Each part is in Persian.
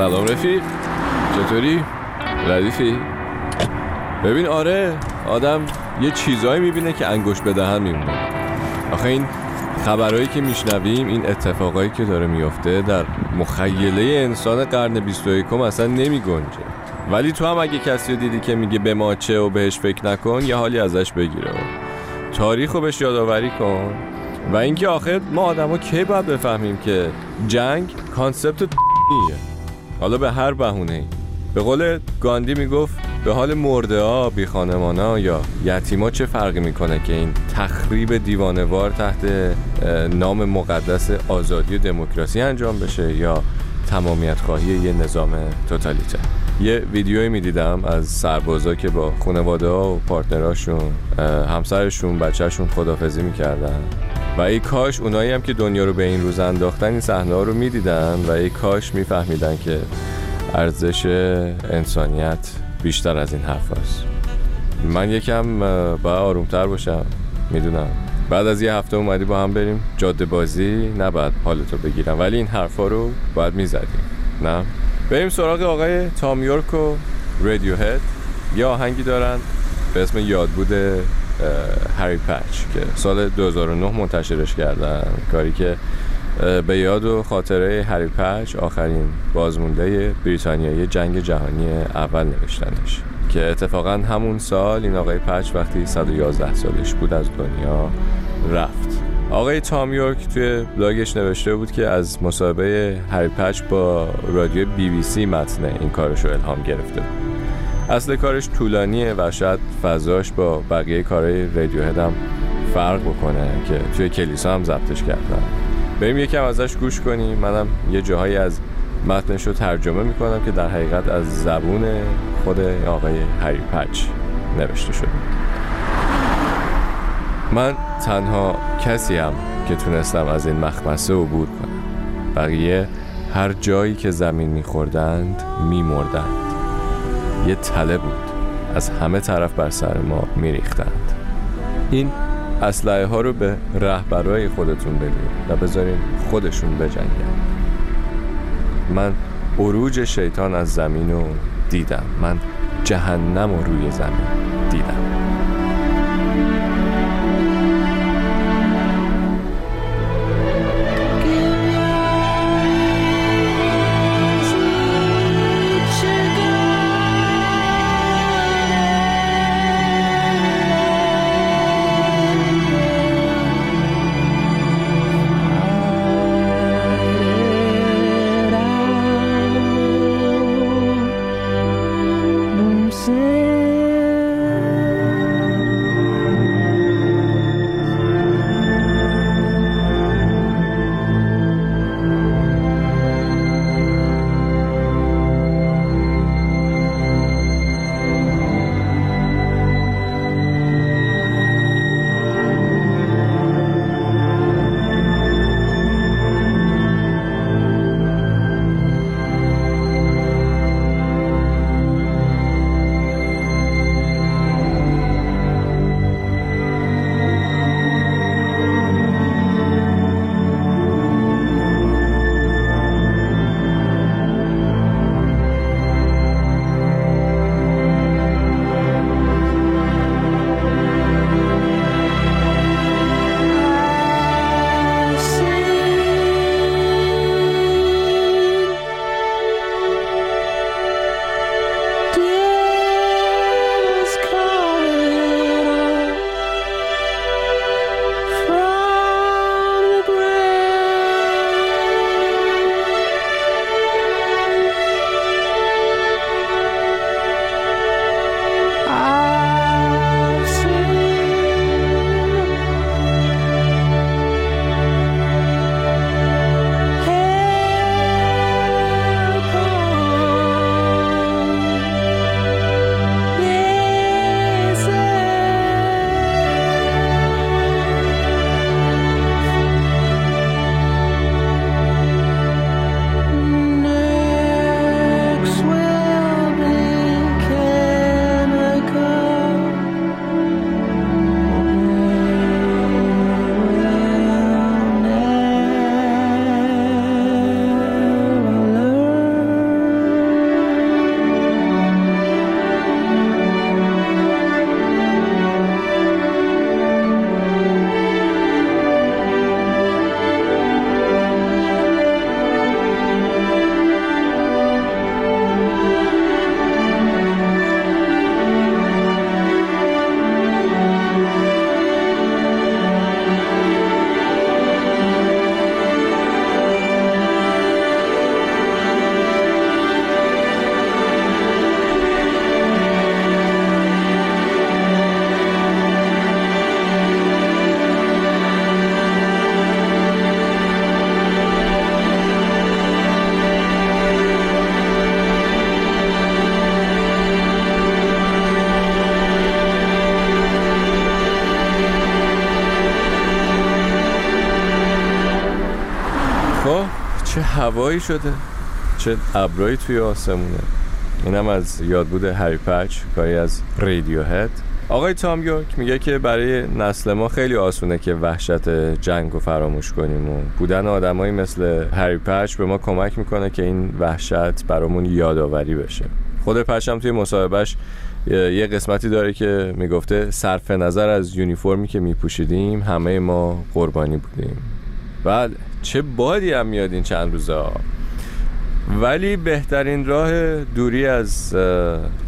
سلام رفیق. چطوری؟ ردیفی؟ ببین آره آدم یه چیزایی می‌بینه که انگوش به دهن میمونه. آخه این خبرهایی که میشنویم این اتفاقایی که داره میفته در مخیله انسان قرن 21 اصلا نمی گنجه ولی تو هم اگه کسی دیدی که میگه به ما چه و بهش فکر نکن یه حالی ازش بگیره. تاریخ رو بهش یادآوری کن. و اینکه آخر ما آدما کی باید بفهمیم که جنگ concept نیه حالا به هر بهونه به قول گاندی می‌گفت به حال مرده ها بی ها یا یتیما چه فرقی می‌کنه که این تخریب دیوانه‌وار تحت نام مقدس آزادی و دموکراسی انجام بشه یا تمامیت خواهی یه نظام توتالیتر یه ویدیوی می‌دیدم از سربازا که با خانواده ها و partner اشون همسرشون بچهشون خدافظی می‌کردن. و ای کاش اونایی هم که دنیا رو به این روز انداختن این صحنه رو می‌دیدن و ای کاش میفهمیدن که ارزش انسانیت بیشتر از این حرف هست. من یکم با آرومتر باشم می‌دونم. بعد از یه هفته اومدی با هم بریم جاده بازی نباید حالتو بگیرم. ولی این حرفا رو باید می‌زدیم نه؟ بریم سراغ آقای تام یورک و رادیو هد یه آهنگی دارن به اسم یاد بوده هری پچ که سال 2009 منتشرش کردن. کاری که به یاد و خاطره هری پچ آخرین بازمونده بریتانیایی جنگ جهانی اول نوشتنش. که اتفاقا همون سال این آقای پچ وقتی 111 سالش بود از دنیا رفت. آقای تام یورک توی بلاگش نوشته بود که از مسابقه هری پچ با رادیو بی بی سی متن این کارش رو الهام گرفته. بود اصل کارش طولانیه و شاید فضاش با بقیه کارهای رادیو هم فرق بکنه که توی کلیسا هم ضبطش کردن. بریم یکم ازش گوش کنیم. منم یه جاهایی از متنش رو ترجمه می‌کنم که در حقیقت از زبون خود آقای هری پچ نوشته شده. من تنها کسی هم که تونستم از این مخمسه عبور کنم. بقیه هر جایی که زمین میخوردند میمردند. یه تله بود. از همه طرف بر سر ما میریختند. این اسلحه ها رو به رهبرای خودتون بدید و بذارین خودشون بجنگن. من عروج شیطان از زمین رو دیدم. من جهنم رو روی زمین. هوایی شده. چه ابرایی توی آسمونه. اینم از یاد بوده هری پچ کاری از رادیو هد آقای تام یورک میگه که برای نسل ما خیلی آسونه که وحشت جنگ رو فراموش کنیم و بودن آدمایی مثل هری پچ به ما کمک می‌کنه که این وحشت برامون یادآوری بشه. خود پچم توی مصاحبهش یه قسمتی داره که می‌گفته صرف نظر از یونیفرمی که میپوشیدیم همه ما قربانی بودیم. بله. چه بادی هم میاد این چند روزه ولی بهترین راه دوری از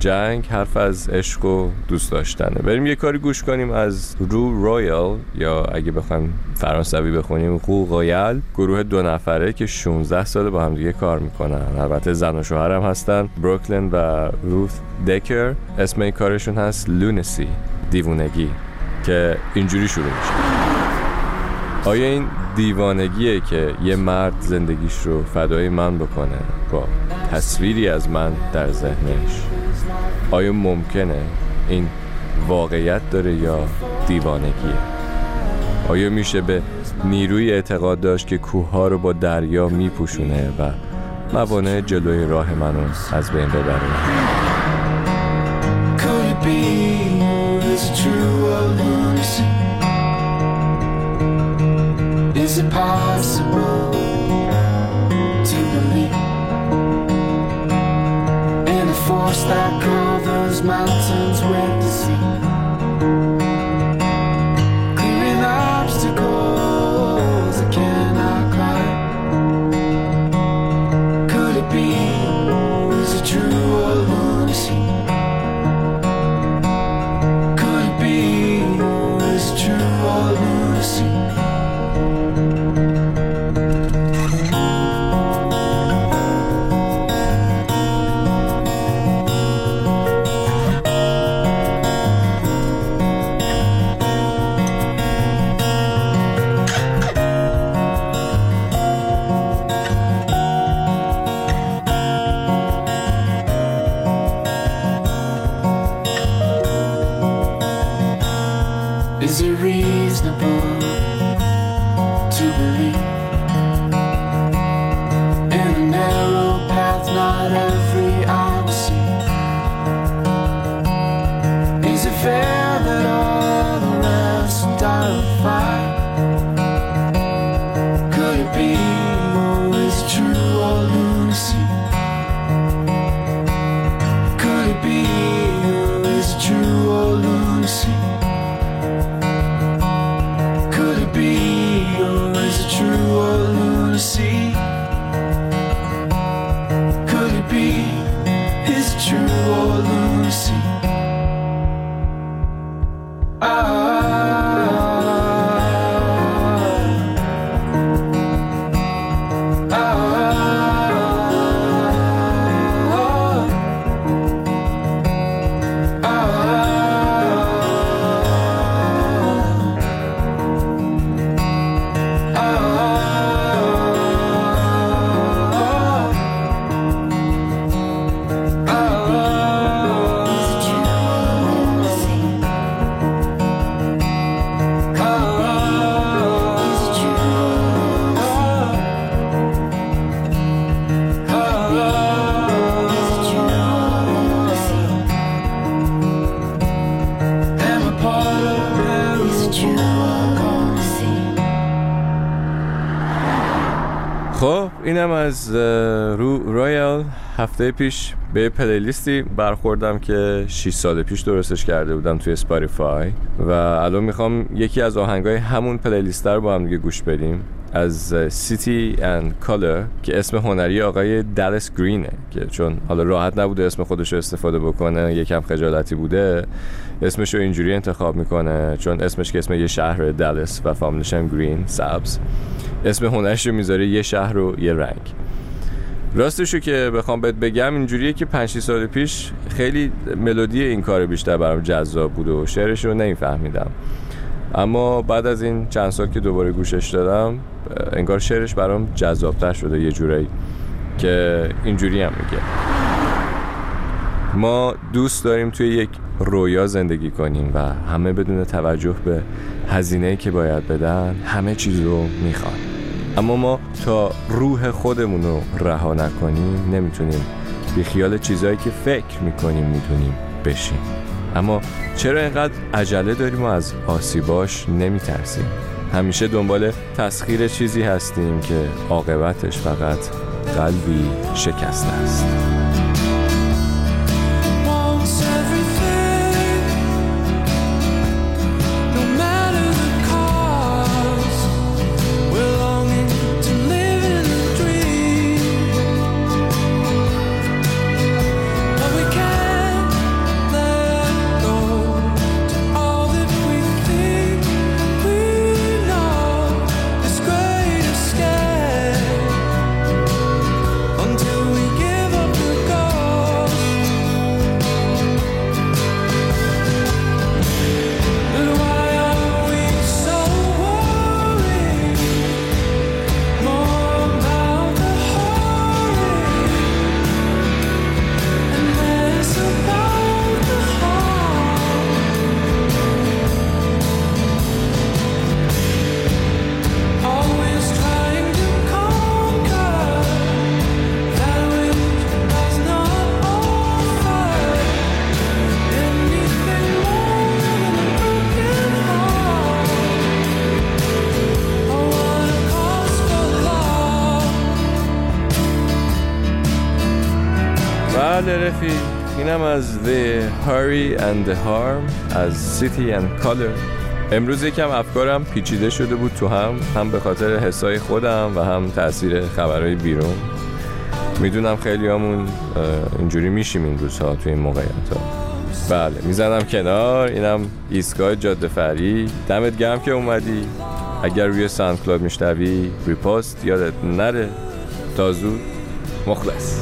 جنگ حرف از عشق و دوست داشتنه. بریم یه کاری گوش کنیم از Rue Royale یا اگه بخوایم فرانسوی بخونیم Rue Royale گروه دو نفره که 16 سال با هم دیگه کار می‌کنن. البته زن و شوهر هم هستن بروکلین و روث دکر. اسم این کارشون هست Lunacy دیوونگی که اینجوری شروع میشه. آیا این دیوانگیه که یه مرد زندگیش رو فدای من بکنه؟ با تصویری از من در ذهنش. آیا ممکنه این واقعیت داره یا دیوانگیه؟ آیا میشه به نیروی اعتقاد داشت که کوه رو با دریا میپوشونه و موانع جلوی راه منو از بین ببره؟ across that call those mountains where to believe. true اینم از Rue Royale هفته پیش به playlist ی برخوردم که 6 سال پیش درستش کرده بودم توی Spotify و الان می‌خوام یکی از آهنگای همون playlist رو با هم دیگه گوش بدیم. از City and Colour که اسم هنری آقای دلس گرینه که چون حالا راحت نبوده اسم خودش رو استفاده بکنه یکم خجالتی بوده اسمش رو اینجوری انتخاب می‌کنه چون اسمش که اسم یه شهر دلس و فامیلش گرین سبز اسم هنرش رو می‌ذاره یه شهر و یه رنگ. راستشو که بخوام بهت بگم اینجوریه که 5 سال پیش خیلی ملودی این کار بیشتر برام جذاب بود و شعرش رو نمیفهمیدم. اما بعد از این چند سال که دوباره گوشش دادم انگار شعرش برام جذابتر شده یه جورایی که اینجوری هم میگه. ما دوست داریم توی یک رویا زندگی کنیم و همه بدون توجه به هزینه که باید بدن همه چیز رو می‌خوان. اما ما تا روح خودمون رو رها نکنیم نمی‌تونیم بی خیال چیزهایی که فکر می‌کنیم می‌تونیم بشیم. اما چرا اینقدر عجله داریم و از آسیباش نمیترسیم؟ همیشه دنبال تسخیر چیزی هستیم که عاقبتش فقط قلبی شکسته است. Hurry and the Harm از City and Colour. امروز یکم افکارم پیچیده شده بود تو هم هم به خاطر حسای خودم و هم تاثیر خبرهای بیرون. می‌دونم خیلی‌هامون اینجوری میشیم این روزها تو این موقعیت ها بله می‌زنم کنار اینم ایستگاه جاده فرعی. دمت گرم که اومدی. اگر روی SoundCloud میشنوی repost یادت نره. تا زود مخلص.